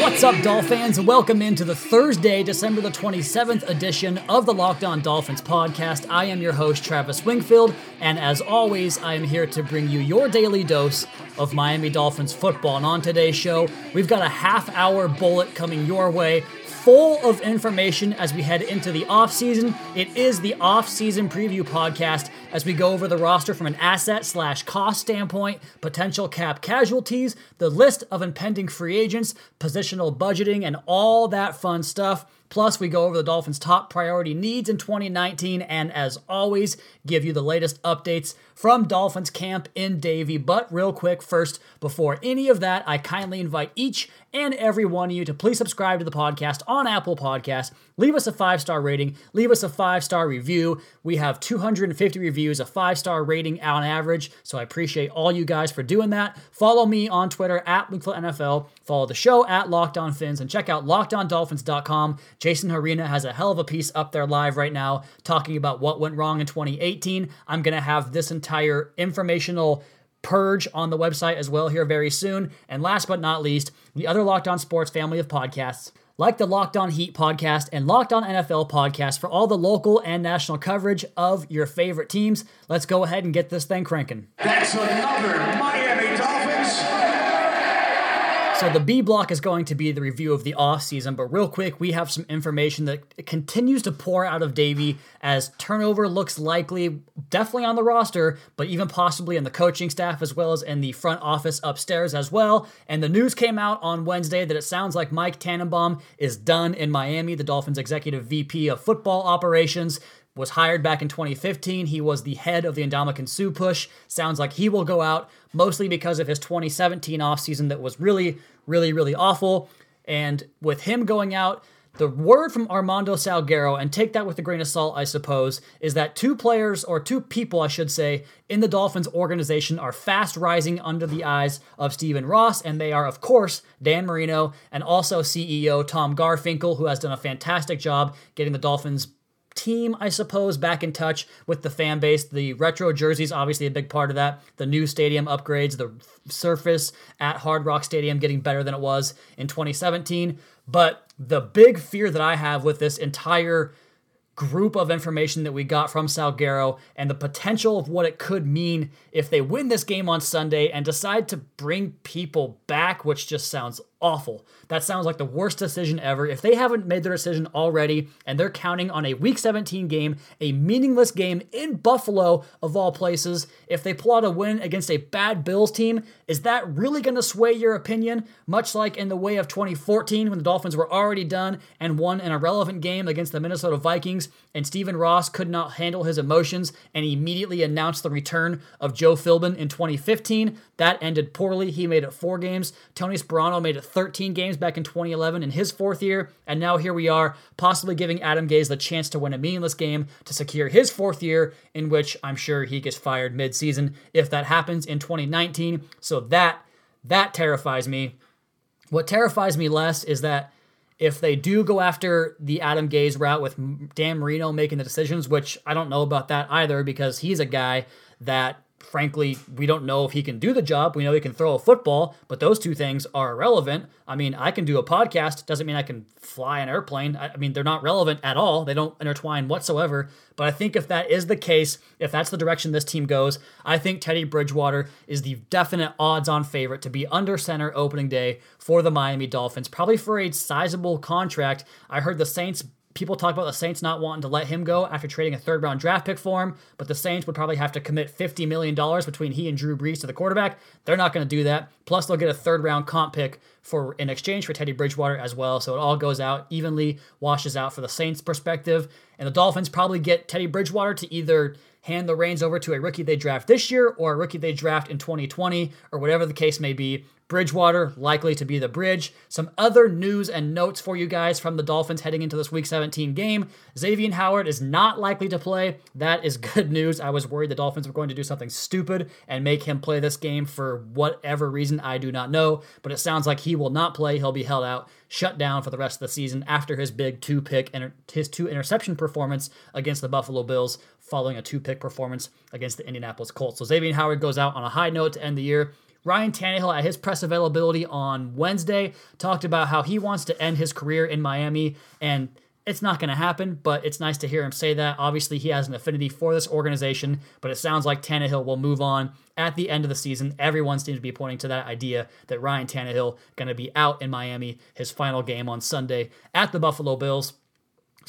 What's up, Dolphins? Welcome into the Thursday, December the 27th edition of the Locked On Dolphins podcast. I am your host, Travis Wingfield, and as always, I am here to bring you your daily dose of Miami Dolphins football. And on today's show, we've got a half hour bullet coming your way full of information as we head into the offseason. It is the off-season preview podcast as we go over the roster from an asset slash cost standpoint, potential cap casualties, the list of impending free agents, positional budgeting, and all that fun stuff. Plus, we go over the Dolphins' top priority needs in 2019, and as always, give you the latest updates from Dolphins camp in Davie. But real quick, first, before any of that, I kindly invite each and every one of you to please subscribe to the podcast on Apple Podcasts. Leave us a five star rating, leave us a five star review. We have 250 reviews, a five star rating on average, so I appreciate all you guys for doing that. Follow me on Twitter at NFL. Follow the show at Locked On Fins and check out lockedondolphins.com. Jason Harina has a hell of a piece up there live right now talking about what went wrong in 2018. I'm going to have this entire informational purge on the website as well here very soon. And last but not least, the other Locked On Sports family of podcasts like the Locked On Heat podcast and Locked On NFL podcast for all the local and national coverage of your favorite teams. Let's go ahead and get this thing cranking. That's another Miami Dolphins. So the B block is going to be the review of the off season, but real quick, we have some information that continues to pour out of Davie as turnover looks likely, definitely on the roster, but even possibly in the coaching staff as well as in the front office upstairs as well. And the news came out on Wednesday that it sounds like Mike Tannenbaum is done in Miami, the Dolphins' executive VP of football operations was hired back in 2015. He was the head of the Ndamukong Suh push. Sounds like he will go out mostly because of his 2017 offseason that was really, really, really awful. And with him going out, the word from Armando Salguero, and take that with a grain of salt, I suppose, is that two players, or two people, I should say, in the Dolphins organization are fast rising under the eyes of Stephen Ross, and they are, of course, Dan Marino and also CEO Tom Garfinkel, who has done a fantastic job getting the Dolphins team, I suppose, back in touch with the fan base. The retro jerseys, obviously, a big part of that. The new stadium upgrades, the surface at Hard Rock Stadium getting better than it was in 2017. But the big fear that I have with this entire group of information that we got from Salguero and the potential of what it could mean if they win this game on Sunday and decide to bring people back, which just sounds awful. That sounds like the worst decision ever. If they haven't made their decision already and they're counting on a week 17 game, a meaningless game in Buffalo of all places, if they pull out a win against a bad Bills team, is that really going to sway your opinion? Much like in the way of 2014 when the Dolphins were already done and won an irrelevant game against the Minnesota Vikings and Stephen Ross could not handle his emotions and immediately announced the return of Joe Philbin in 2015. That ended poorly. He made it four games. Tony Sparano made it 13 games back in 2011 in his fourth year, and now here we are, possibly giving Adam Gase the chance to win a meaningless game to secure his fourth year, in which I'm sure he gets fired mid-season if that happens in 2019. So that that terrifies me. What terrifies me less is that if they do go after the Adam Gase route with Dan Marino making the decisions, which I don't know about that either because he's a guy that frankly, we don't know if he can do the job. We know he can throw a football, but those two things are irrelevant. I mean, I can do a podcast, doesn't mean I can fly an airplane. I, mean, they're not relevant at all. They don't intertwine whatsoever. But I think if that is the case, if that's the direction this team goes, I think Teddy Bridgewater is the definite odds on favorite to be under center opening day for the Miami Dolphins, probably for a sizable contract. I heard the Saints people talk about the Saints not wanting to let him go after trading a third round draft pick for him, but the Saints would probably have to commit $50 million between he and Drew Brees to the quarterback. They're not going to do that. Plus, they'll get a third round comp pick for in exchange for Teddy Bridgewater as well. So it all goes out evenly, washes out for the Saints' perspective. And the Dolphins probably get Teddy Bridgewater to either hand the reins over to a rookie they draft this year or a rookie they draft in 2020 or whatever the case may be. Bridgewater likely to be the bridge. Some other news and notes for you guys from the Dolphins heading into this Week 17 game. Xavier Howard is not likely to play. That is good news. I was worried the Dolphins were going to do something stupid and make him play this game for whatever reason I do not know, but it sounds like he will not play. He'll be held out, shut down for the rest of the season after his big two pick and his two interception performance against the Buffalo Bills following a two pick performance against the Indianapolis Colts. So Xavier Howard goes out on a high note to end the year. Ryan Tannehill, at his press availability on Wednesday, talked about how he wants to end his career in Miami, and it's not going to happen, but it's nice to hear him say that. Obviously, he has an affinity for this organization, but it sounds like Tannehill will move on at the end of the season. Everyone seems to be pointing to that idea that Ryan Tannehill going to be out in Miami, his final game on Sunday at the Buffalo Bills.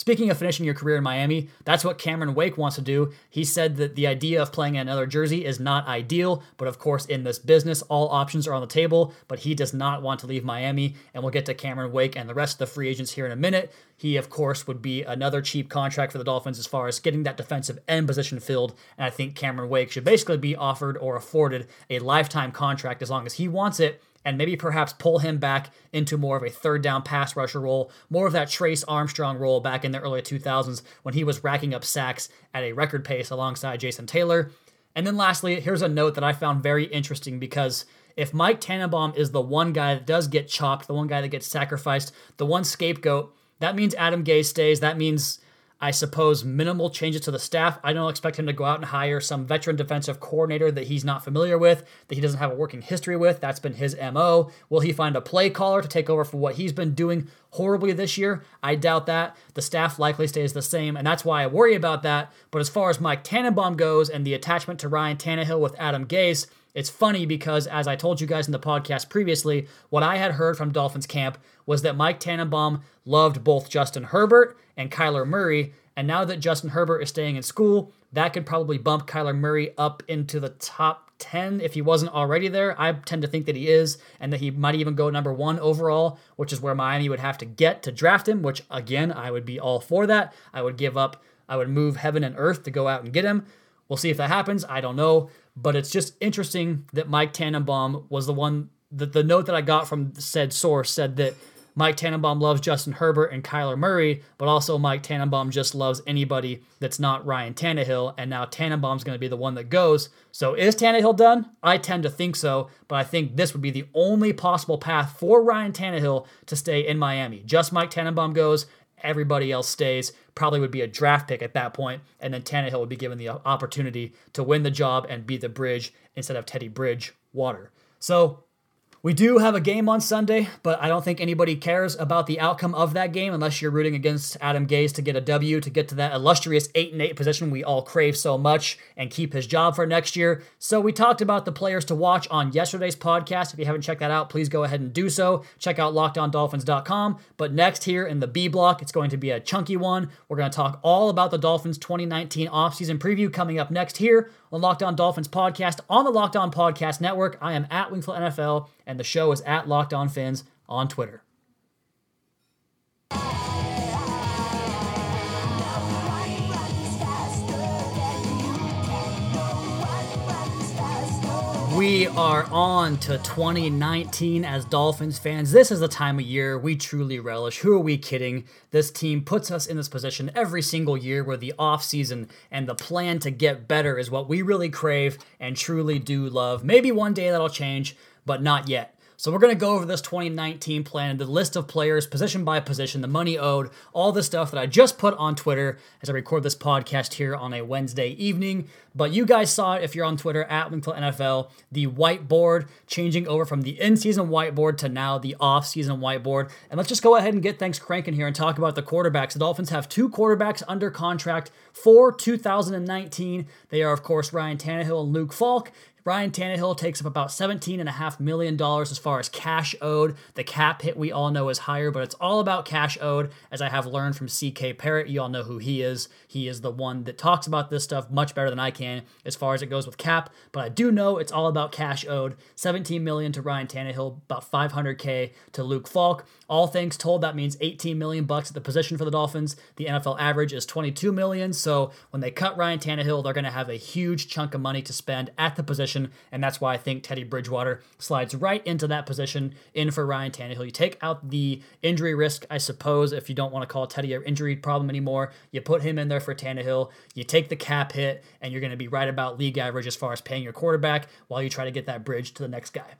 Speaking of finishing your career in Miami, that's what Cameron Wake wants to do. He said that the idea of playing in another jersey is not ideal, but of course, in this business, all options are on the table. But he does not want to leave Miami, and we'll get to Cameron Wake and the rest of the free agents here in a minute. He, of course, would be another cheap contract for the Dolphins as far as getting that defensive end position filled. And I think Cameron Wake should basically be offered or afforded a lifetime contract as long as he wants it and maybe perhaps pull him back into more of a third down pass rusher role, more of that Trace Armstrong role back in the early 2000s when he was racking up sacks at a record pace alongside Jason Taylor. And then lastly, here's a note that I found very interesting because if Mike Tannenbaum is the one guy that does get chopped, the one guy that gets sacrificed, the one scapegoat, that means Adam Gase stays. That means I suppose minimal changes to the staff. I don't expect him to go out and hire some veteran defensive coordinator that he's not familiar with, that he doesn't have a working history with. That's been his MO. Will he find a play caller to take over for what he's been doing horribly this year? I doubt that. The staff likely stays the same, and that's why I worry about that. But as far as Mike Tannenbaum goes and the attachment to Ryan Tannehill with Adam Gase, it's funny because, as I told you guys in the podcast previously, what I had heard from Dolphins camp was that Mike Tannenbaum loved both Justin Herbert and Kyler Murray. And now that Justin Herbert is staying in school, that could probably bump Kyler Murray up into the top 10 if he wasn't already there. I tend to think that he is, and that he might even go number one overall, which is where Miami would have to get to draft him, which again, I would be all for that. I would give up, I would move heaven and earth to go out and get him. We'll see if that happens. I don't know. But it's just interesting that Mike Tannenbaum was the one, that the note that I got from said source said that Mike Tannenbaum loves Justin Herbert and Kyler Murray, but also Mike Tannenbaum just loves anybody that's not Ryan Tannehill, and now Tannenbaum's going to be the one that goes. So is Tannehill done? I tend to think so, but I think this would be the only possible path for Ryan Tannehill to stay in Miami. Just Mike Tannenbaum goes, everybody else stays. Probably would be a draft pick at that point, and then Tannehill would be given the opportunity to win the job and be the bridge instead of Teddy Bridgewater. So we do have a game on Sunday, but I don't think anybody cares about the outcome of that game unless you're rooting against Adam Gase to get a W, to get to that illustrious 8 and 8 position we all crave so much and keep his job for next year. So we talked about the players to watch on yesterday's podcast. If you haven't checked that out, please go ahead and do so. Check out lockedondolphins.com. But next here in the B block, it's going to be a chunky one. We're going to talk all about the Dolphins 2019 offseason preview coming up next here on Locked On Dolphins podcast on the Locked On Podcast Network. I am at Wingfield NFL, and the show is at Locked On Fins on Twitter. We are on to 2019 as Dolphins fans. This is the time of year we truly relish. Who are we kidding? This team puts us in this position every single year where the offseason and the plan to get better is what we really crave and truly do love. Maybe one day that'll change, but not yet. So we're going to go over this 2019 plan, the list of players, position by position, the money owed, all the stuff that I just put on Twitter as I record this podcast here on a Wednesday evening. But you guys saw it if you're on Twitter at Wingfield NFL, the whiteboard changing over from the in-season whiteboard to now the off-season whiteboard. And let's just go ahead and get things cranking here and talk about the quarterbacks. The Dolphins have two quarterbacks under contract for 2019. They are, of course, Ryan Tannehill and Luke Falk. Ryan Tannehill takes up about $17.5 million as far as cash owed. The cap hit we all know is higher, but it's all about cash owed, as I have learned from CK Parrott. You all know who he is. He is the one that talks about this stuff much better than I can as far as it goes with cap, but I do know it's all about cash owed. 17 million to Ryan Tannehill, about 500k to Luke Falk. All things told, that means 18 million bucks at the position for the Dolphins. The NFL average is 22 million, so when they cut Ryan Tannehill, they're going to have a huge chunk of money to spend at the position, and that's why I think Teddy Bridgewater slides right into that position in for Ryan Tannehill. You take out the injury risk, I suppose, if you don't want to call Teddy an injury problem anymore. You put him in there for Tannehill. You take the cap hit, and you're going to be right about league average as far as paying your quarterback while you try to get that bridge to the next guy.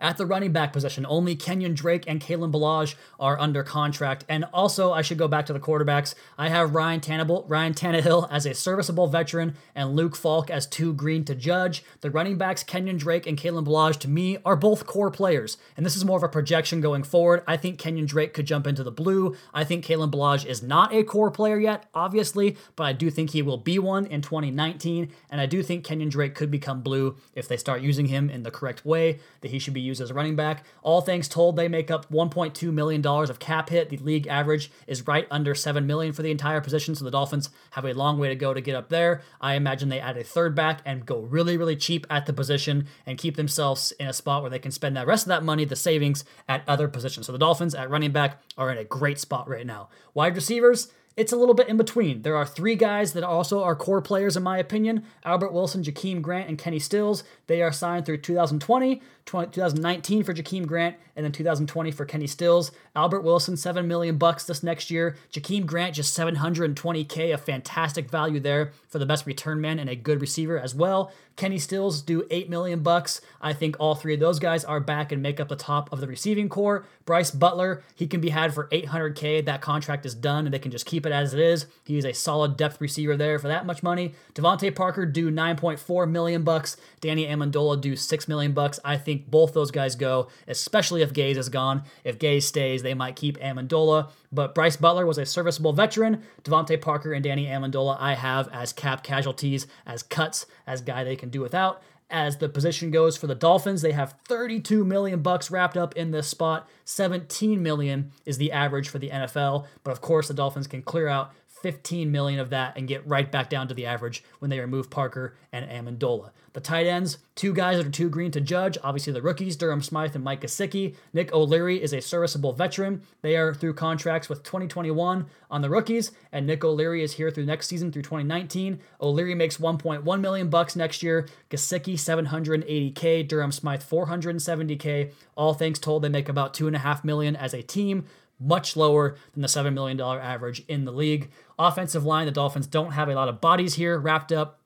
At the running back position, only Kenyon Drake and Kalen Ballage are under contract. And also, I should go back to the quarterbacks. I have Ryan Tannehill, Ryan Tannehill as a serviceable veteran and Luke Falk as two green to judge. The running backs, Kenyon Drake and Kalen Ballage, to me, are both core players. And this is more of a projection going forward. I think Kenyon Drake could jump into the blue. I think Kalen Ballage is not a core player yet, obviously, but I do think he will be one in 2019. And I do think Kenyon Drake could become blue if they start using him in the correct way, that he should be used as a running back. All things told, they make up 1.2 million dollars of cap hit. The league average is right under 7 million for the entire position, so the Dolphins have a long way to go to get up there. I imagine they add a third back and go really really cheap at the position and keep themselves in a spot where they can spend that rest of that money, the savings at other positions. So the Dolphins at running back are in a great spot right now. Wide receivers, it's a little bit in between. There are three guys that also are core players, in my opinion Albert Wilson, Jakeem Grant, and Kenny Stills. They are signed through 2020, 2019 for Jakeem Grant, and then 2020 for Kenny Stills. Albert Wilson, 7 million bucks this next year. Jakeem Grant, just 720K, a fantastic value there for the best return man and a good receiver as well. Kenny Stills do 8 million bucks. I think all three of those guys are back and make up the top of the receiving core. Bryce Butler, he can be had for 800K. That contract is done and they can just keep it as it is. He is a solid depth receiver there for that much money. DeVante Parker do 9.4 million bucks. Danny Amendola do 6 million bucks. I think both those guys go, especially if Gase is gone. If Gase stays, they might keep Amendola. But Bryce Butler was a serviceable veteran. DeVante Parker and Danny Amendola I have as cap casualties, as cuts, as guy they can do without. As the position goes for the Dolphins, they have 32 million bucks wrapped up in this spot. 17 million is the average for the NFL, but of course the Dolphins can clear out 15 million of that and get right back down to the average when they remove Parker and Amendola. The tight ends, two guys that are too green to judge. Obviously, the rookies, Durham Smythe and Mike Gesicki. Nick O'Leary is a serviceable veteran. They are through contracts with 2021 on the rookies, and Nick O'Leary is here through next season through 2019. O'Leary makes 1.1 million bucks next year. Gesicki 780k. Durham Smythe 470k. All things told, they make about two and a half million as a team much lower than the $7 million average in the league. Offensive line, the Dolphins don't have a lot of bodies here wrapped up.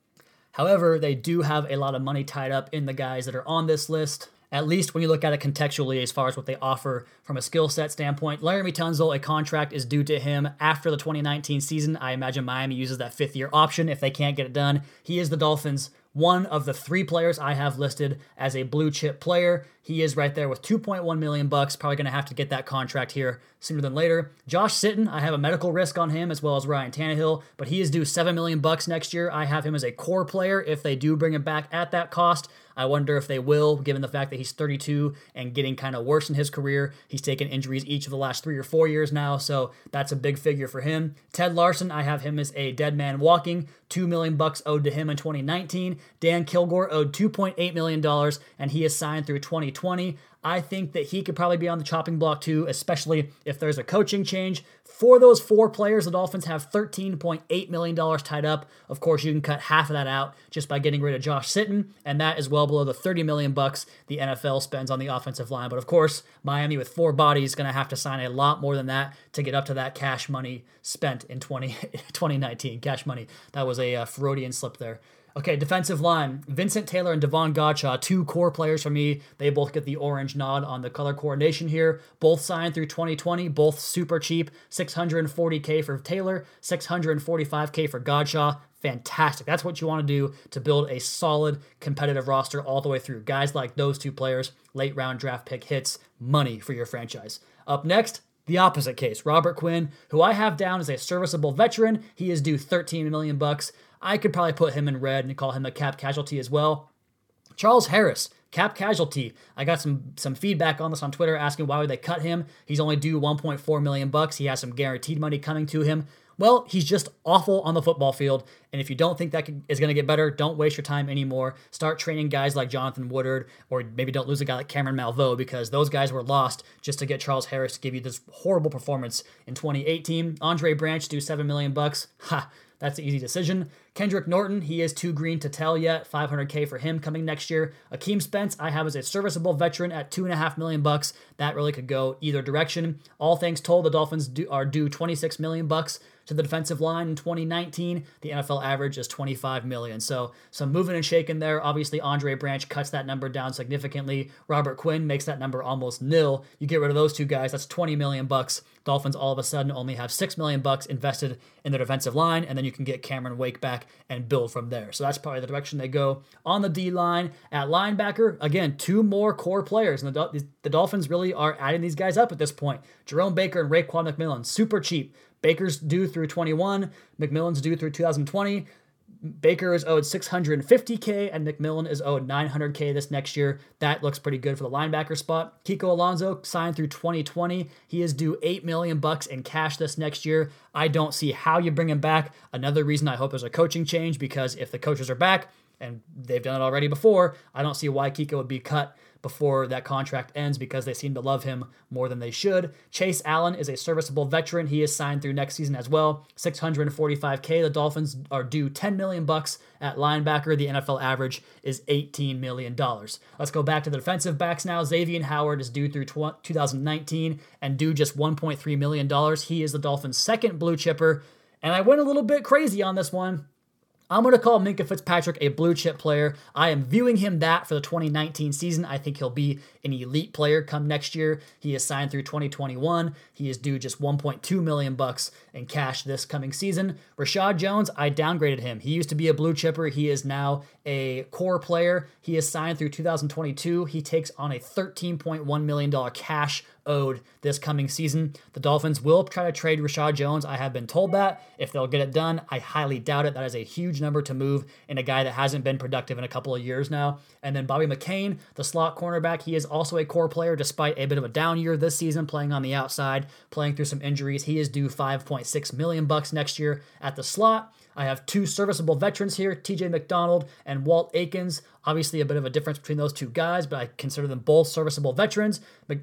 However, they do have a lot of money tied up in the guys that are on this list. At least when you look at it contextually, as far as what they offer from a skill set standpoint, Laremy Tunsil, a contract is due to him after the 2019 season. I imagine Miami uses that fifth year option if they can't get it done. He is the Dolphins' one of the three players I have listed as a blue chip player. He is right there with 2.1 million bucks. Probably going to have to get that contract here sooner than later. Josh Sitton, I have a medical risk on him as well as Ryan Tannehill, but he is due 7 million bucks next year. I have him as a core player if they do bring him back at that cost. I wonder if they will, given the fact that he's 32 and getting kind of worse in his career. He's taken injuries each of the last three or four years now, so that's a big figure for him. Ted Larsen, I have him as a dead man walking. Two million bucks owed to him in 2019. Dan Kilgore owed 2.8 million dollars, and he is signed through 2020. I think that he could probably be on the chopping block too, especially if there's a coaching change. For those four players, the Dolphins have $13.8 million tied up. Of course, you can cut half of that out just by getting rid of Josh Sitton, and that is well below the 30 million bucks the NFL spends on the offensive line. But of course, Miami with four bodies is going to have to sign a lot more than that to get up to that cash money spent in 20, 2019. Cash money. That was a uh, Freudian slip there. Okay, defensive line. Vincent Taylor and Davon Godchaux, two core players for me. They both get the orange nod on the color coordination here. Both signed through 2020, both super cheap. 640K for Taylor, 645K for Godchaux. Fantastic. That's what you want to do to build a solid competitive roster all the way through. Guys like those two players, late round draft pick hits, money for your franchise. Up next, the opposite case, Robert Quinn, who I have down as a serviceable veteran. He is due 13 million bucks. I could probably put him in red and call him a cap casualty as well. Charles Harris, cap casualty. I got some some feedback on this on Twitter asking why would they cut him? He's only due 1.4 million bucks. He has some guaranteed money coming to him. Well, he's just awful on the football field. And if you don't think that is going to get better, don't waste your time anymore. Start training guys like Jonathan Woodard, or maybe don't lose a guy like Cameron Malveaux because those guys were lost just to get Charles Harris to give you this horrible performance in 2018. Andre Branch do seven million bucks. Ha! That's an easy decision. Kendrick Norton, he is too green to tell yet. 500k for him coming next year. Akeem Spence, I have as a serviceable veteran at two and a half million bucks. That really could go either direction. All things told, the Dolphins do, are due 26 million bucks to the defensive line in 2019. The NFL average is 25 million. So some moving and shaking there. Obviously, Andre Branch cuts that number down significantly. Robert Quinn makes that number almost nil. You get rid of those two guys, that's 20 million bucks. Dolphins all of a sudden only have six million bucks invested in the defensive line, and then you can get Cameron Wake back and build from there. So that's probably the direction they go on the D line. At linebacker, again, two more core players, and the, the Dolphins really are adding these guys up at this point. Jerome Baker and Raekwon McMillan, super cheap. Baker's due through 21, McMillan's due through 2020. Baker is owed 650k and McMillan is owed 900k this next year. That looks pretty good for the linebacker spot. Kiko Alonso signed through 2020. He is due 8 million bucks in cash this next year. I don't see how you bring him back. Another reason I hope there's a coaching change because if the coaches are back and they've done it already before, I don't see why Kiko would be cut before that contract ends because they seem to love him more than they should. Chase Allen is a serviceable veteran. He is signed through next season as well. 645k. The Dolphins are due 10 million bucks at linebacker. The NFL average is 18 million dollars. Let's go back to the defensive backs now. Xavier Howard is due through 2019 and due just 1.3 million dollars. He is the Dolphins' second blue chipper. And I went a little bit crazy on this one. I'm going to call Minkah Fitzpatrick a blue chip player. I am viewing him that for the 2019 season. I think he'll be an elite player come next year. He is signed through 2021. He is due just 1.2 million bucks in cash this coming season. Reshad Jones, I downgraded him. He used to be a blue chipper. He is now a core player. He is signed through 2022. He takes on a $13.1 million cash owed this coming season. The Dolphins will try to trade Reshad Jones. I have been told that. If they'll get it done, I highly doubt it. That is a huge number to move in a guy that hasn't been productive in a couple of years now. And then Bobby McCain, the slot cornerback, he is also a core player despite a bit of a down year this season playing on the outside, playing through some injuries. He is due 5.6 million bucks next year at the slot. I have two serviceable veterans here, TJ McDonald and Walt Aikens. Obviously, a bit of a difference between those two guys, but I consider them both serviceable veterans.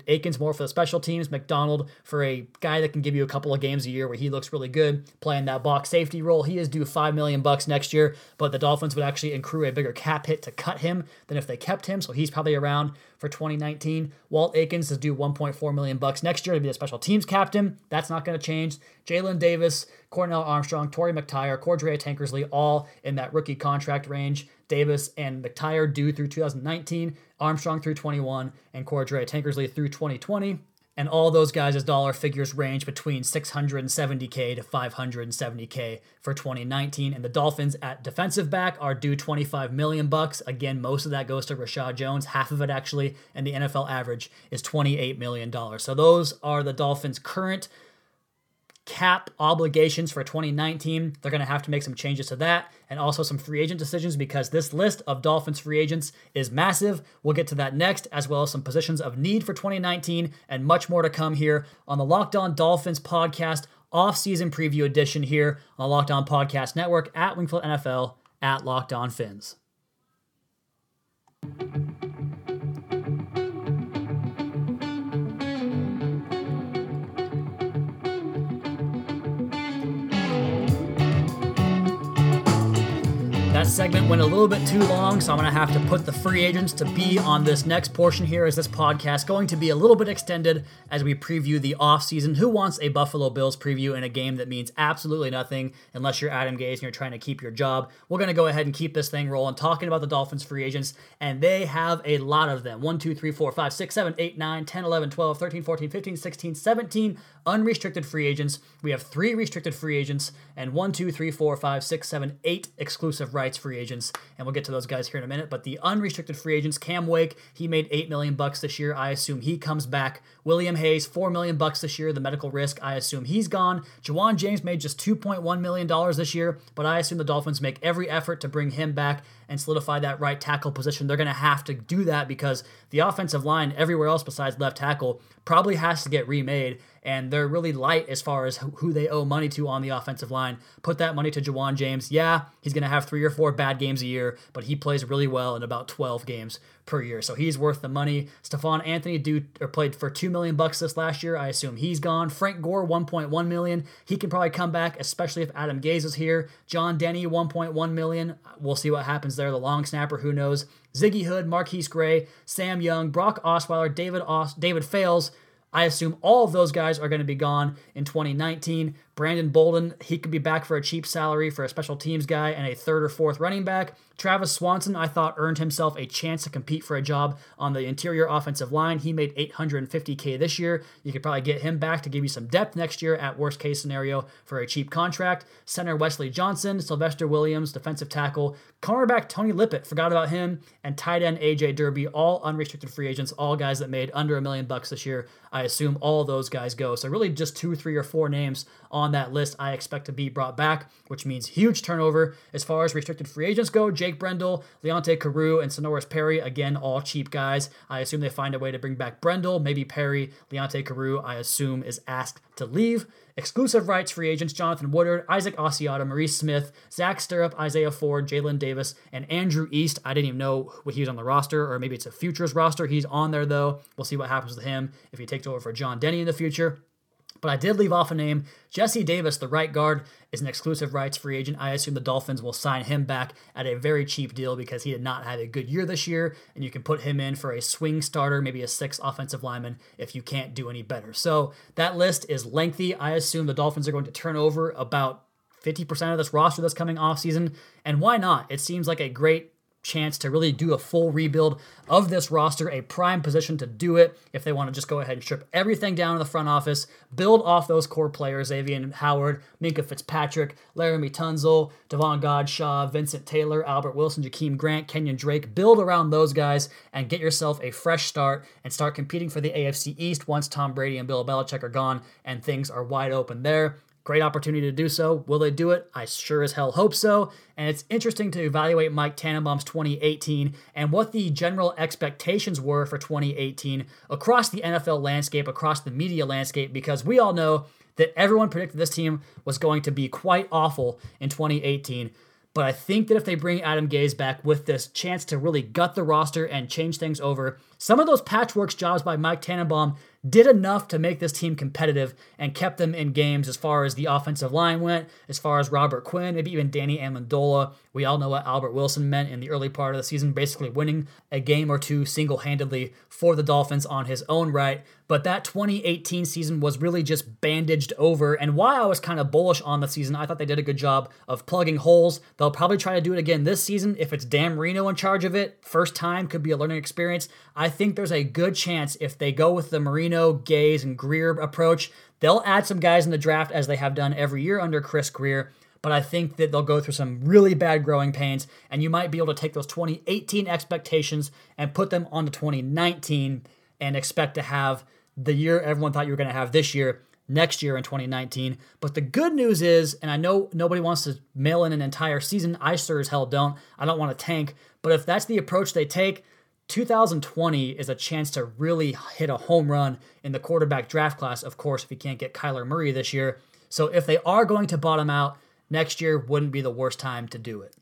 Aikens more for the special teams, McDonald for a guy that can give you a couple of games a year where he looks really good playing that box safety role. He is due five million bucks next year, but the Dolphins would actually accrue a bigger cap hit to cut him than if they kept him, so he's probably around for 2019. Walt Aikens is due 1.4 million bucks next year to be the special teams captain. That's not going to change. Jalen Davis, Cornell Armstrong, Torry McTyer, Cordrea Tankersley, all in that rookie contract range. Davis and McTire due through 2019, Armstrong through 21, and Cordrea Tankersley through 2020. And all those guys' dollar figures range between 670k to 570k for 2019. And the Dolphins at defensive back are due 25 million bucks. Again, most of that goes to Reshad Jones, half of it actually, and the NFL average is 28 million dollars. So those are the Dolphins' current cap obligations for 2019. They're going to have to make some changes to that and also some free agent decisions because this list of Dolphins free agents is massive. We'll get to that next, as well as some positions of need for 2019 and much more to come here on the Locked On Dolphins podcast off-season preview edition here on the Locked On Podcast Network at Wingfield NFL at Locked On Fins. Segment went a little bit too long, so I'm going to have to put the free agents to be on this next portion here as this podcast going to be a little bit extended as we preview the offseason. Who wants a Buffalo Bills preview in a game that means absolutely nothing unless you're Adam Gase and you're trying to keep your job? We're going to go ahead and keep this thing rolling, talking about the Dolphins free agents, and they have a lot of them 1, 2, 3, 4, 5, 6, 7, 8, 9, 10, 11, 12, 13, 14, 15, 16, 17 unrestricted free agents. We have three restricted free agents and one, two, three, four, five, six, seven, eight exclusive rights free agents. And we'll get to those guys here in a minute. But the unrestricted free agents, Cam Wake, he made eight million bucks this year. I assume he comes back. William Hayes, four million bucks this year. The medical risk, I assume he's gone. Ja'Wuan James made just two point one million dollars this year, but I assume the Dolphins make every effort to bring him back and solidify that right tackle position. They're going to have to do that because the offensive line everywhere else besides left tackle probably has to get remade and they're really light as far as who they owe money to on the offensive line. Put that money to Ja'Wuan James. Yeah, he's going to have three or four bad games a year, but he plays really well in about 12 games per year. So he's worth the money. Stephone Anthony do, or er, played for 2 million bucks this last year. I assume he's gone. Frank Gore 1.1 million. He can probably come back, especially if Adam Gase is here. John Denny 1.1 million. We'll see what happens there. The long snapper, who knows? Ziggy Hood, MarQueis Gray, Sam Young, Brock Osweiler, David Os- David Fales. I assume all of those guys are going to be gone in 2019. Brandon Bolden, he could be back for a cheap salary for a special teams guy and a third or fourth running back. Travis Swanson, I thought, earned himself a chance to compete for a job on the interior offensive line. He made 850K this year. You could probably get him back to give you some depth next year at worst case scenario for a cheap contract. Center Wesley Johnson, Sylvester Williams, defensive tackle, cornerback Tony Lippett, forgot about him, and tight end AJ Derby, all unrestricted free agents, all guys that made under a million bucks this year. I assume all those guys go. So really just two, three, or four names on that list I expect to be brought back, which means huge turnover. As far as restricted free agents go, Jake Brendel, Leonte Carroo, and Senorise Perry, again, all cheap guys. I assume they find a way to bring back Brendel, maybe Perry, Leonte Carroo, I assume is asked to leave. Exclusive rights free agents Jonathan Woodard, Isaac Asiata, Maurice Smith, Zach Sterup, Isaiah Ford, Jalen Davis, and Andrew East. I didn't even know what he was on the roster, or maybe it's a futures roster. He's on there though. We'll see what happens with him if he takes over for John Denny in the future. But I did leave off a name. Jesse Davis, the right guard, is an exclusive rights free agent. I assume the Dolphins will sign him back at a very cheap deal because he did not have a good year this year, and you can put him in for a swing starter, maybe a six offensive lineman if you can't do any better. So that list is lengthy. I assume the Dolphins are going to turn over about 50% of this roster that's coming off season, and why not? It seems like a great chance to really do a full rebuild of this roster, a prime position to do it if they want to just go ahead and strip everything down in the front office, build off those core players, Xavier Howard, Minkah Fitzpatrick, Laremy Tunsil, Davon Godchaux, Vincent Taylor, Albert Wilson, Jakeem Grant, Kenyon Drake, build around those guys and get yourself a fresh start and start competing for the AFC East once Tom Brady and Bill Belichick are gone and things are wide open there. Great opportunity to do so. Will they do it? I sure as hell hope so. And it's interesting to evaluate Mike Tannenbaum's 2018 and what the general expectations were for 2018 across the NFL landscape, across the media landscape, because we all know that everyone predicted this team was going to be quite awful in 2018. But I think that if they bring Adam Gase back with this chance to really gut the roster and change things over, some of those patchwork jobs by Mike Tannenbaum did enough to make this team competitive and kept them in games as far as the offensive line went, as far as Robert Quinn, maybe even Danny Amendola. We all know what Albert Wilson meant in the early part of the season, basically winning a game or two single handedly for the Dolphins on his own right. But that 2018 season was really just bandaged over. And why I was kind of bullish on the season, I thought they did a good job of plugging holes. They'll probably try to do it again this season. If it's Dan Marino in charge of it, first time could be a learning experience. I think there's a good chance if they go with the Marino, Gase, and Grier approach, they'll add some guys in the draft as they have done every year under Chris Grier. But I think that they'll go through some really bad growing pains, and you might be able to take those 2018 expectations and put them onto 2019 and expect to have the year everyone thought you were going to have this year next year in 2019. But the good news is, and I know nobody wants to mail in an entire season, I sure as hell don't. I don't want to tank. But if that's the approach they take, 2020 is a chance to really hit a home run in the quarterback draft class, of course, if you can't get Kyler Murray this year. So if they are going to bottom out, next year wouldn't be the worst time to do it.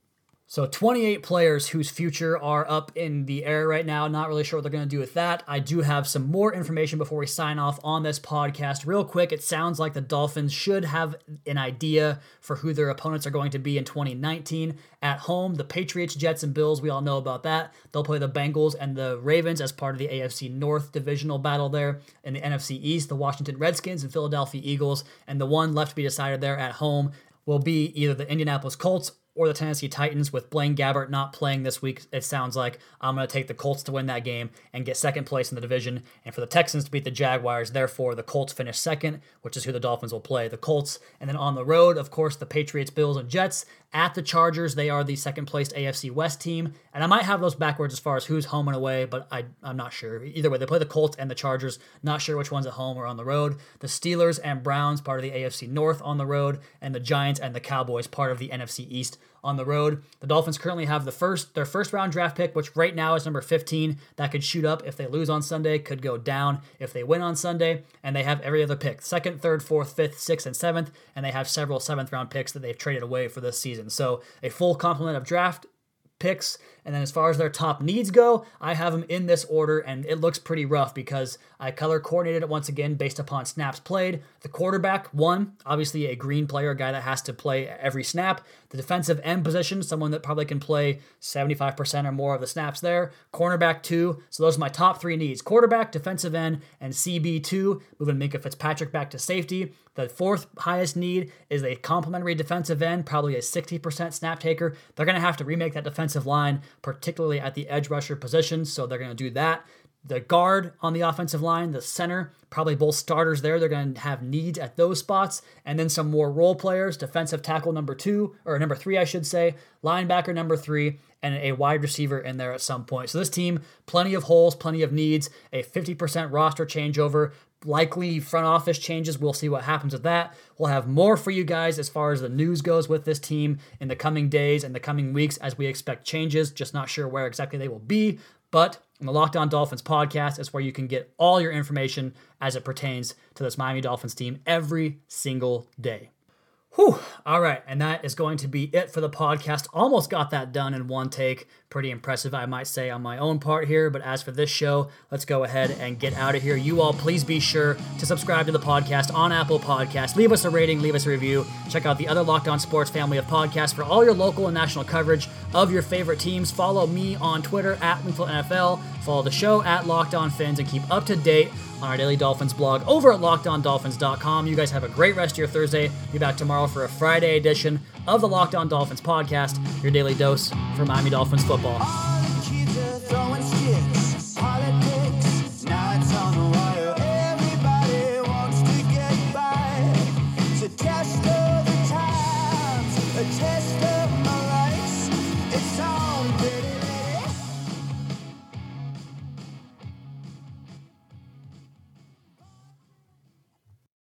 So 28 players whose future are up in the air right now. Not really sure what they're going to do with that. I do have some more information before we sign off on this podcast. Real quick, it sounds like the Dolphins should have an idea for who their opponents are going to be in 2019 at home. The Patriots, Jets, and Bills, we all know about that. They'll play the Bengals and the Ravens as part of the AFC North divisional battle there. In the NFC East, the Washington Redskins and Philadelphia Eagles, and the one left to be decided there at home will be either the Indianapolis Colts or the Tennessee Titans with Blaine Gabbert not playing this week. It sounds like I'm going to take the Colts to win that game and get second place in the division, and for the Texans to beat the Jaguars. Therefore, the Colts finish second, which is who the Dolphins will play. The Colts, and then on the road, of course, the Patriots, Bills, and Jets at the Chargers. They are the second placed AFC West team. And I might have those backwards as far as who's home and away, but I, I'm not sure. Either way, they play the Colts and the Chargers. Not sure which one's at home or on the road. The Steelers and Browns, part of the AFC North on the road, and the Giants and the Cowboys, part of the NFC East on the road. The Dolphins currently have the first their first round draft pick, which right now is number 15. That could shoot up if they lose on Sunday, could go down if they win on Sunday, and they have every other pick. Second, third, fourth, fifth, sixth, and seventh, and they have several seventh round picks that they've traded away for this season. So a full complement of draft picks. And then as far as their top needs go, I have them in this order, and it looks pretty rough because I color coordinated it once again based upon snaps played. The quarterback, one, obviously a green player, a guy that has to play every snap. The defensive end position, someone that probably can play 75% or more of the snaps there. Cornerback, two. So those are my top three needs quarterback, defensive end, and CB2, moving Minkah Fitzpatrick back to safety. The fourth highest need is a complementary defensive end, probably a 60% snap taker. They're going to have to remake that defensive line, particularly at the edge rusher position, so they're going to do that. The guard on the offensive line, the center, probably both starters there. They're going to have needs at those spots. And then some more role players defensive tackle number two, or number three, I should say, linebacker number three, and a wide receiver in there at some point. So this team, plenty of holes, plenty of needs, a 50% roster changeover, likely front office changes. We'll see what happens with that. We'll have more for you guys as far as the news goes with this team in the coming days and the coming weeks as we expect changes. Just not sure where exactly they will be. But the Locked On Dolphins podcast is where you can get all your information as it pertains to this Miami Dolphins team every single day. Whew. All right. And that is going to be it for the podcast. Almost got that done in one take. Pretty impressive, I might say, on my own part here. But as for this show, let's go ahead and get out of here. You all, please be sure to subscribe to the podcast on Apple Podcasts. Leave us a rating, leave us a review. Check out the other Locked On Sports family of podcasts for all your local and national coverage of your favorite teams. Follow me on Twitter at NFL. Follow the show at Locked On Fins and keep up to date on our Daily Dolphins blog over at lockedondolphins.com. You guys have a great rest of your Thursday. Be back tomorrow for a Friday edition of the Locked On Dolphins podcast, your daily dose for Miami Dolphins football.